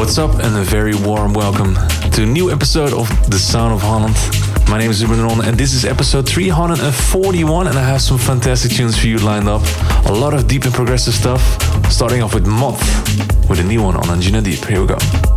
What's up, and a very warm welcome to a new episode of The Sound of Holland. My name is Ruben and this is episode 341, and I have some fantastic tunes for you lined up. A lot of deep and progressive stuff, starting off with Modd with a new one on Anjunadeep. Here we go.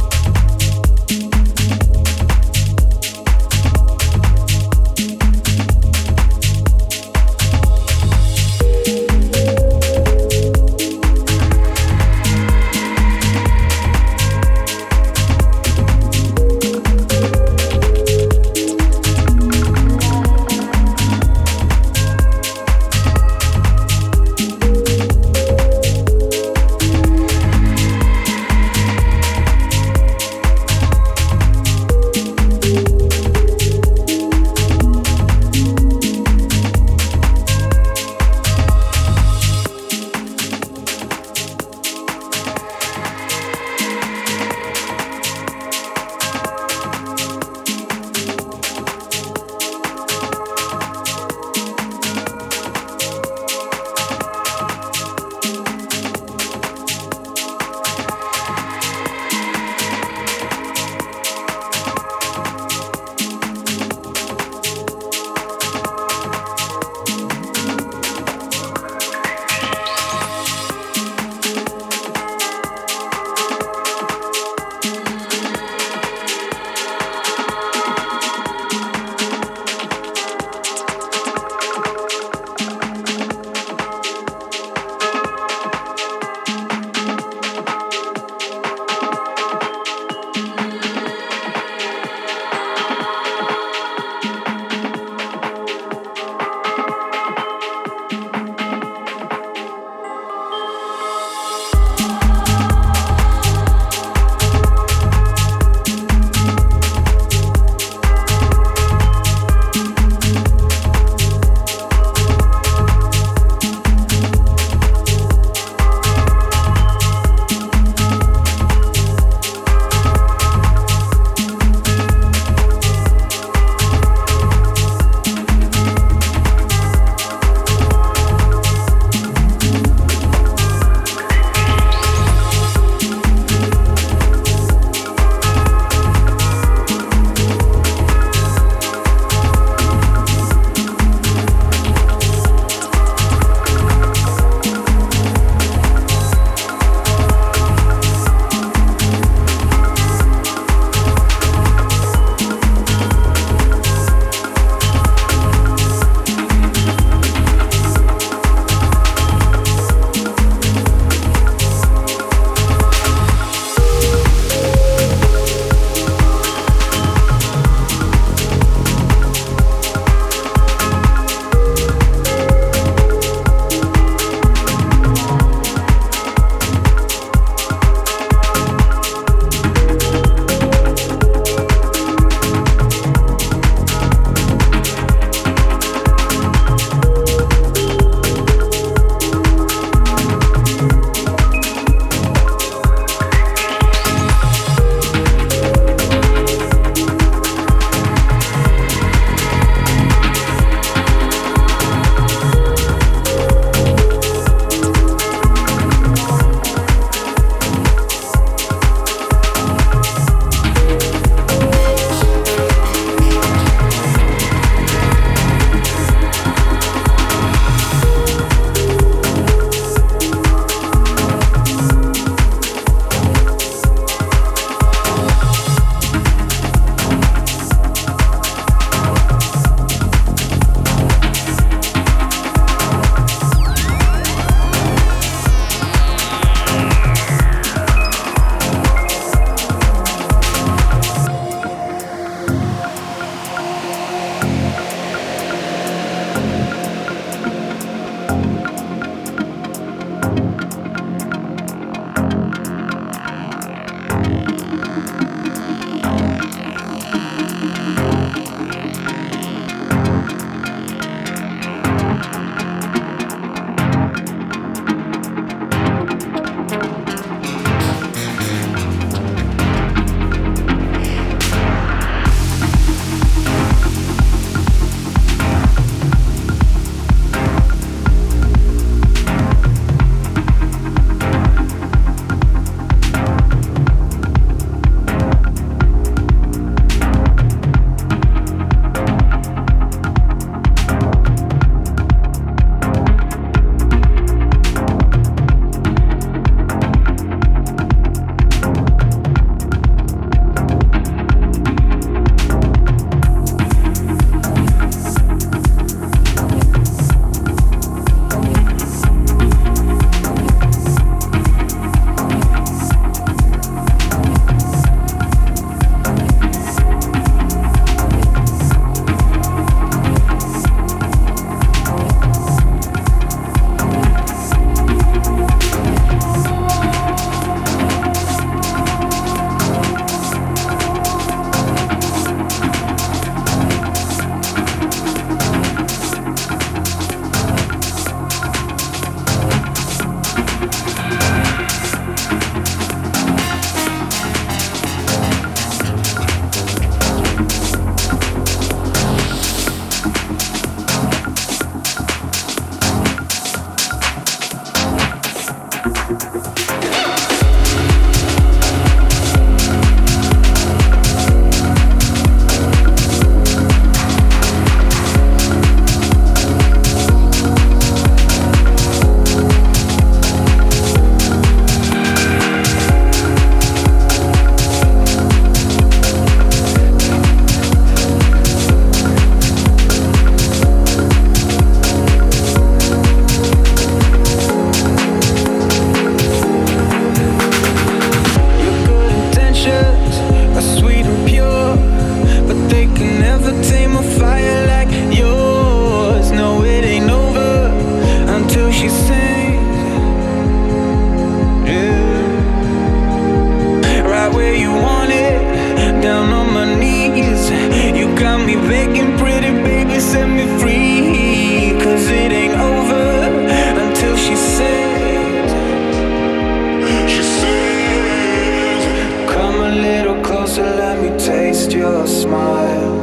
me taste your smile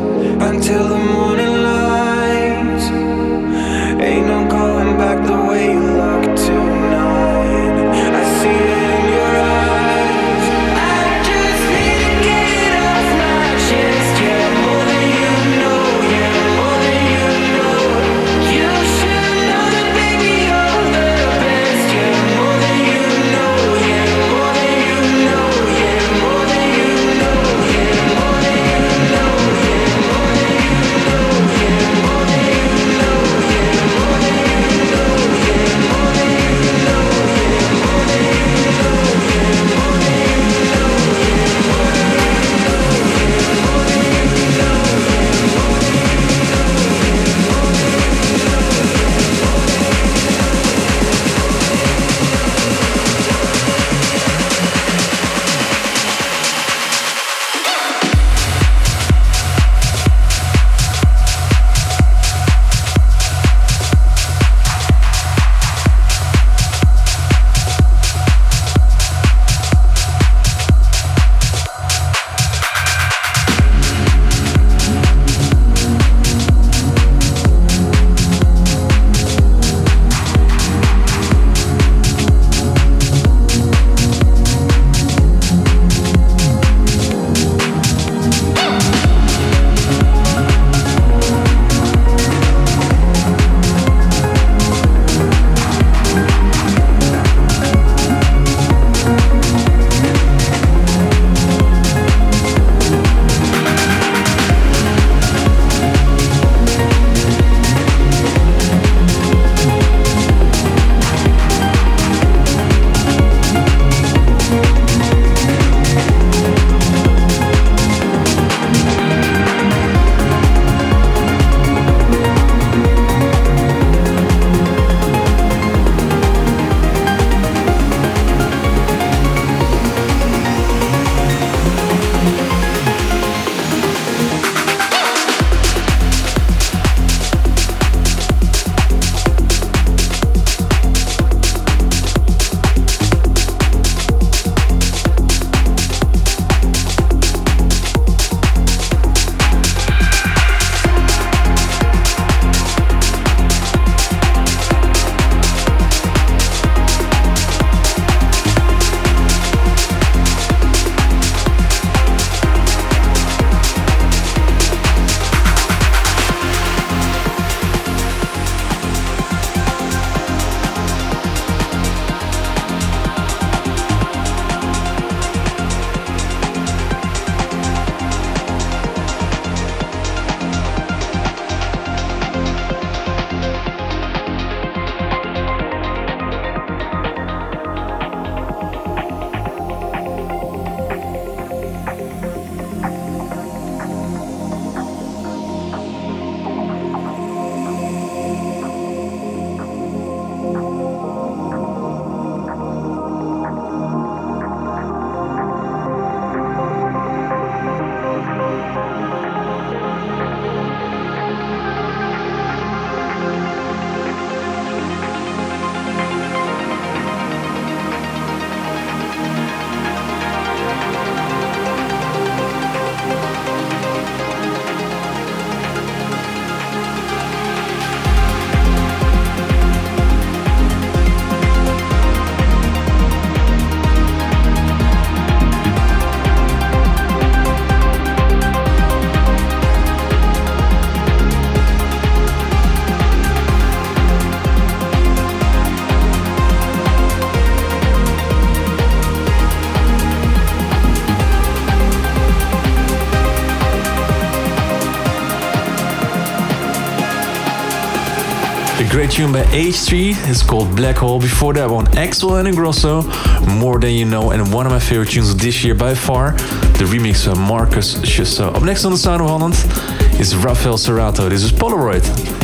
until the morning tune by H3. It's called Black Hole. Before that one, Axwell and Ingrosso, More Than You Know, and one of my favorite tunes this year by far, the remix of Marcus Schossow. Up next on the Sound of Holland is Rafael Cerato. This is Polaroid.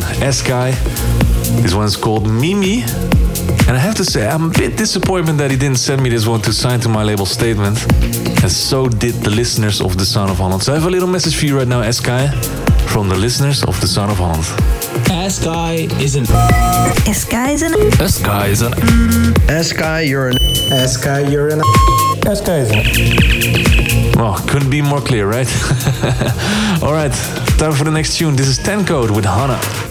Friend of Eskai. This one's called Mimi. And I have to say, I'm a bit disappointed that he didn't send me this one to sign to my label statement. And so did the listeners of The Sound of Holland. So I have a little message for you right now, Eskai, from the listeners of The Sound of Holland. Eskai is an... Eskai is an... Eskai is an... Eskai, you're an... Eskai, you're an... Eskai is an... Well, couldn't be more clear, right? Alright, time for the next tune. This is Tencode with Hanna.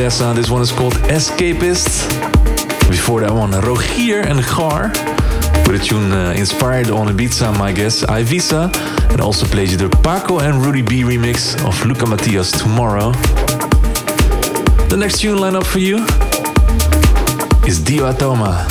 This one is called Escapist. Before that one, Rogier and Gar. With a tune uh, inspired on Ibiza, my guess, Eivissa. And also plays you the Pacco and Rudy B remix of Luca Matthias Tomorrow. The next tune lineup for you is Dyo Atoma,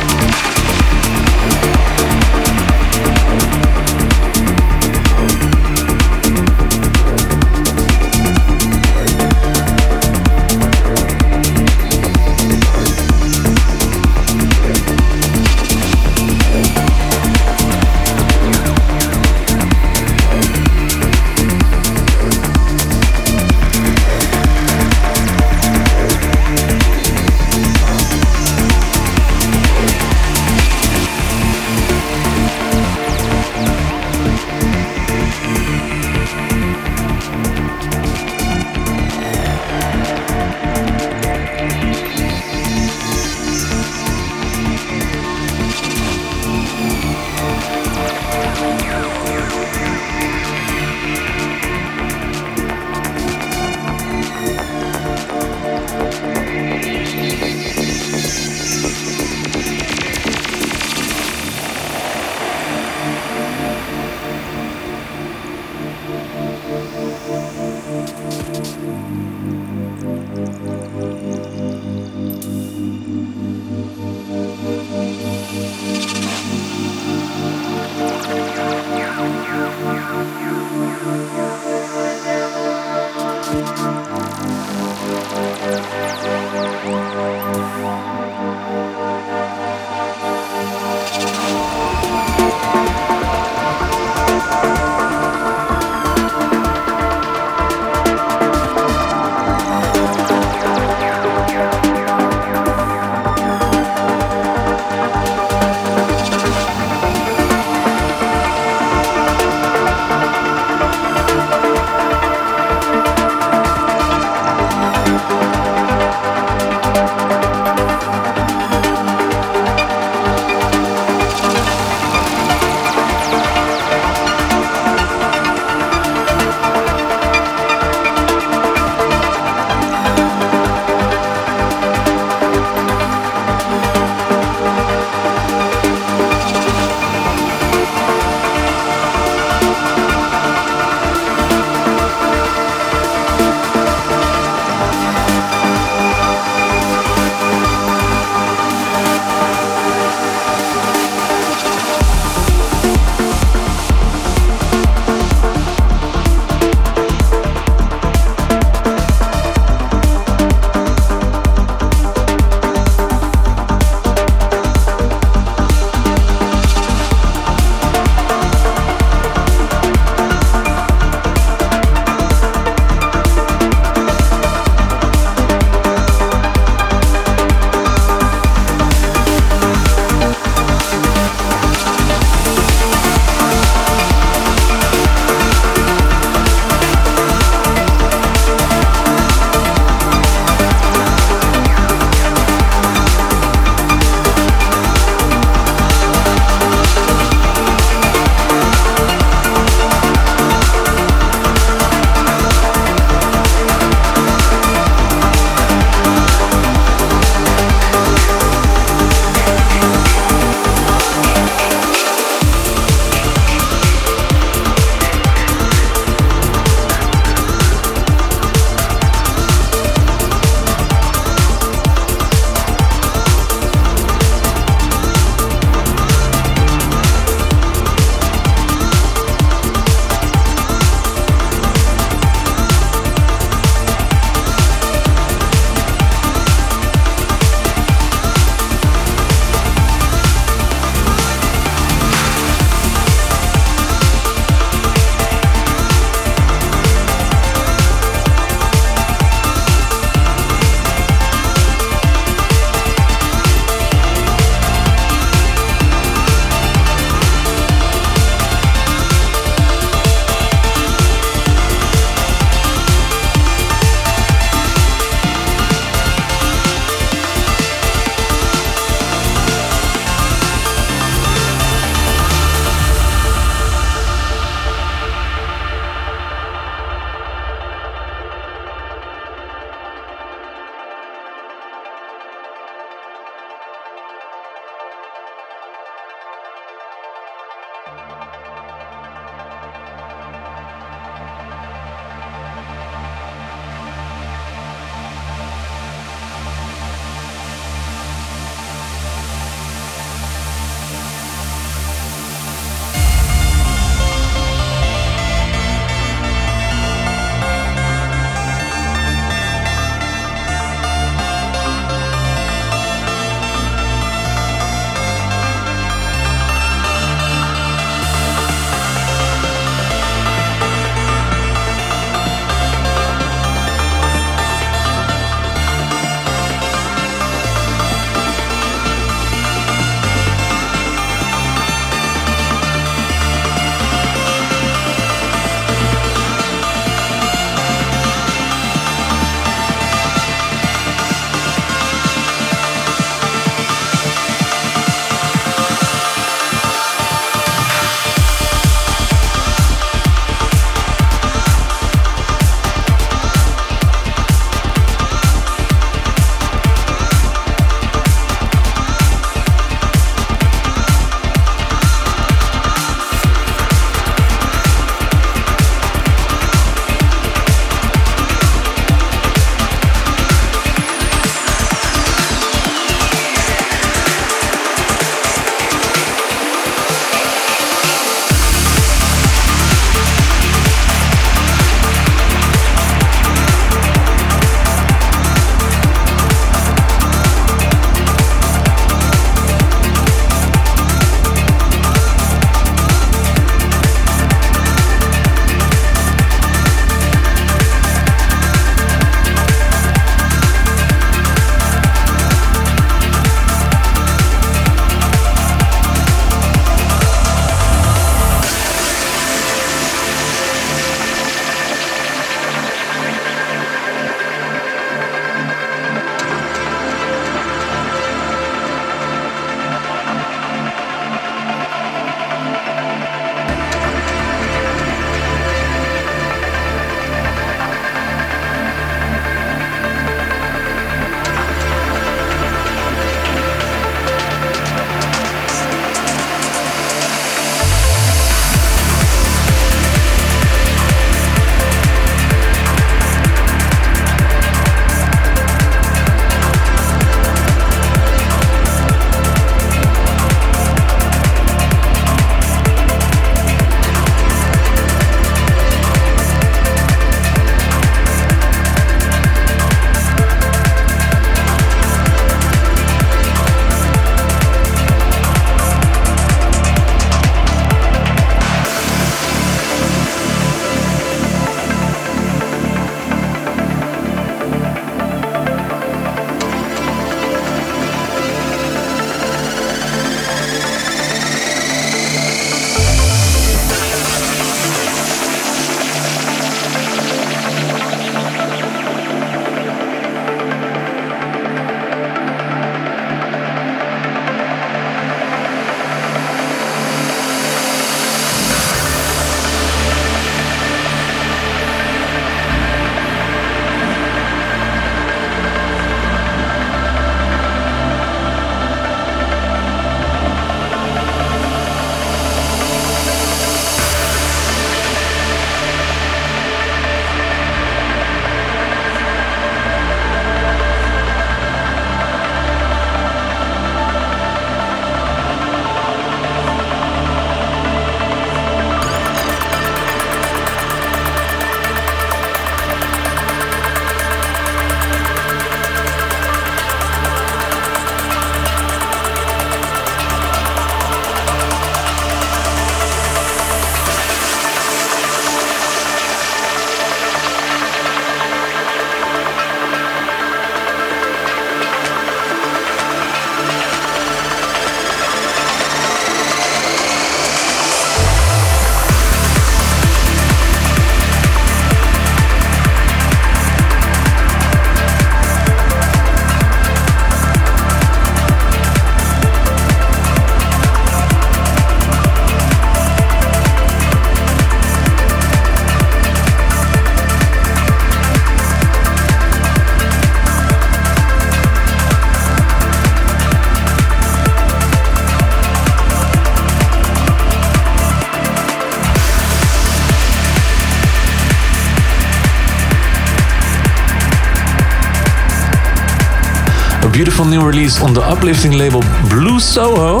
Apatheia. beautiful new release on the uplifting label Blue Soho,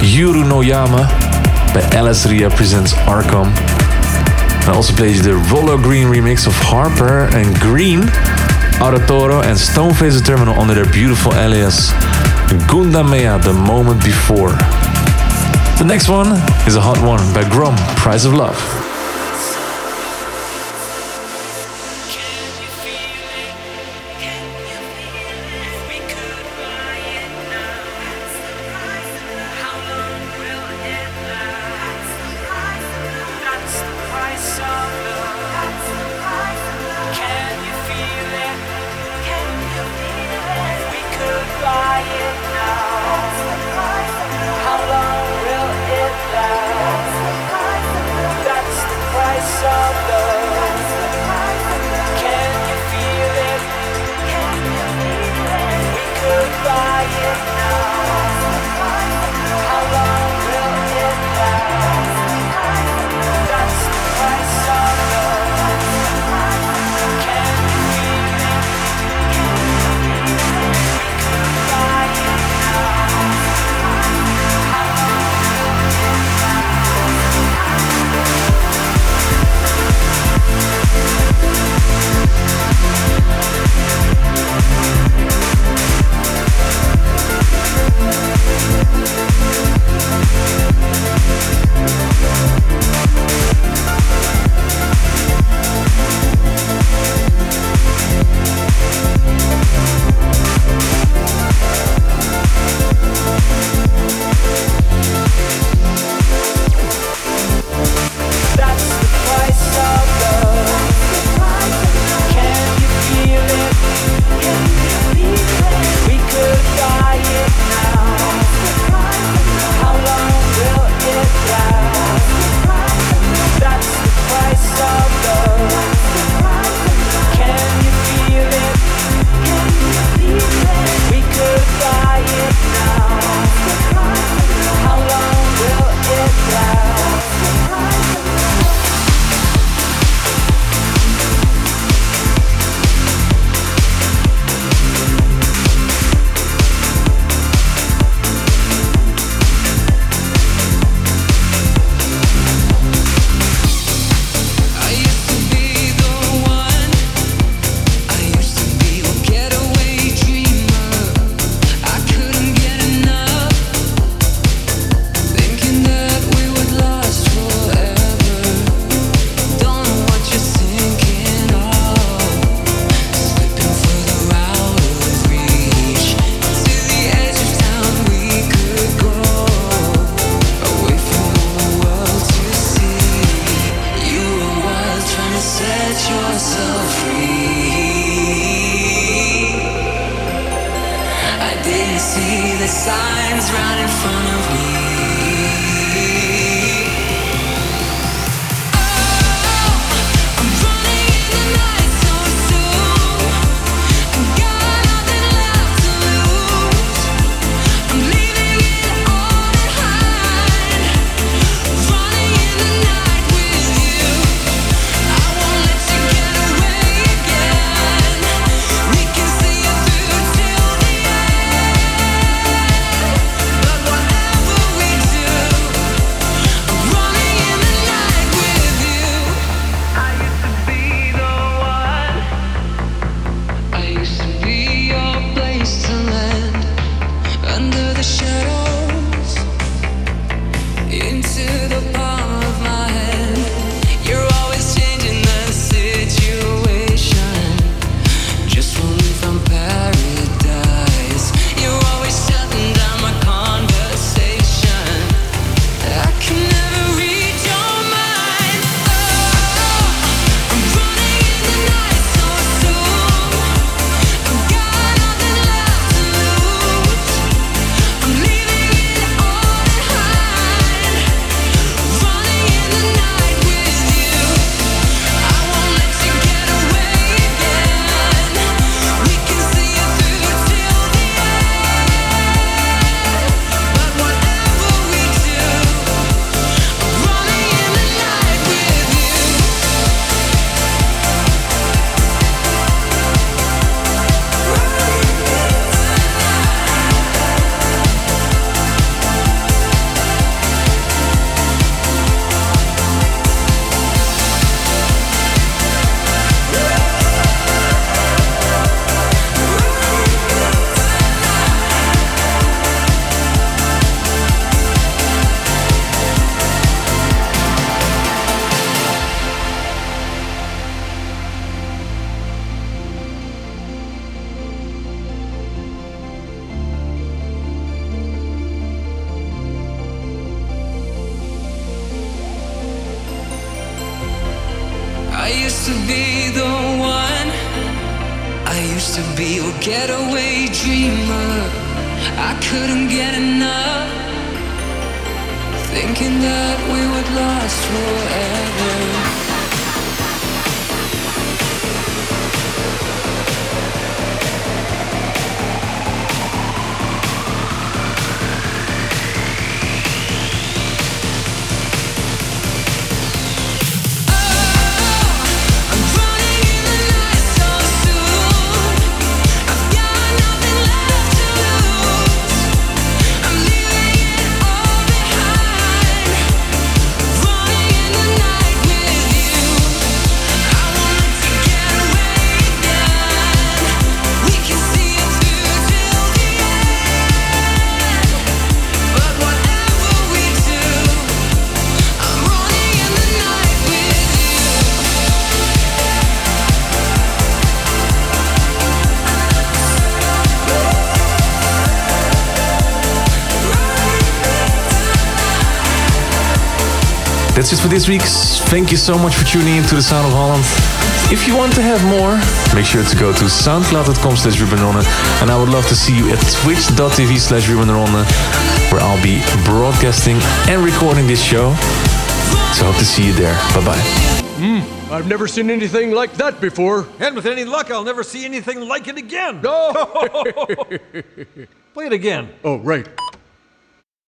Yoru No Yume by Ellez Ria presents Arkam. I also played the Rollo Green remix of Harper and Green, Aratoro and Stoneface Terminal under their beautiful alias Gundamea the moment before. The next one is a hot one by Grum, Price of Love. Used to be a getaway dreamer. I couldn't get enough. Thinking that we would last forever. That's it for this week. Thank you so much for tuning in to the Sound of Holland. If you want to have more, make sure to go to soundcloud.com slash rubenronne and I would love to see you at twitch.tv slash rubenronne where I'll be broadcasting and recording this show. So hope to see you there. Bye bye. Hmm, I've never seen anything like that before. And with any luck, I'll never see anything like it again. No. Play it again. oh, right.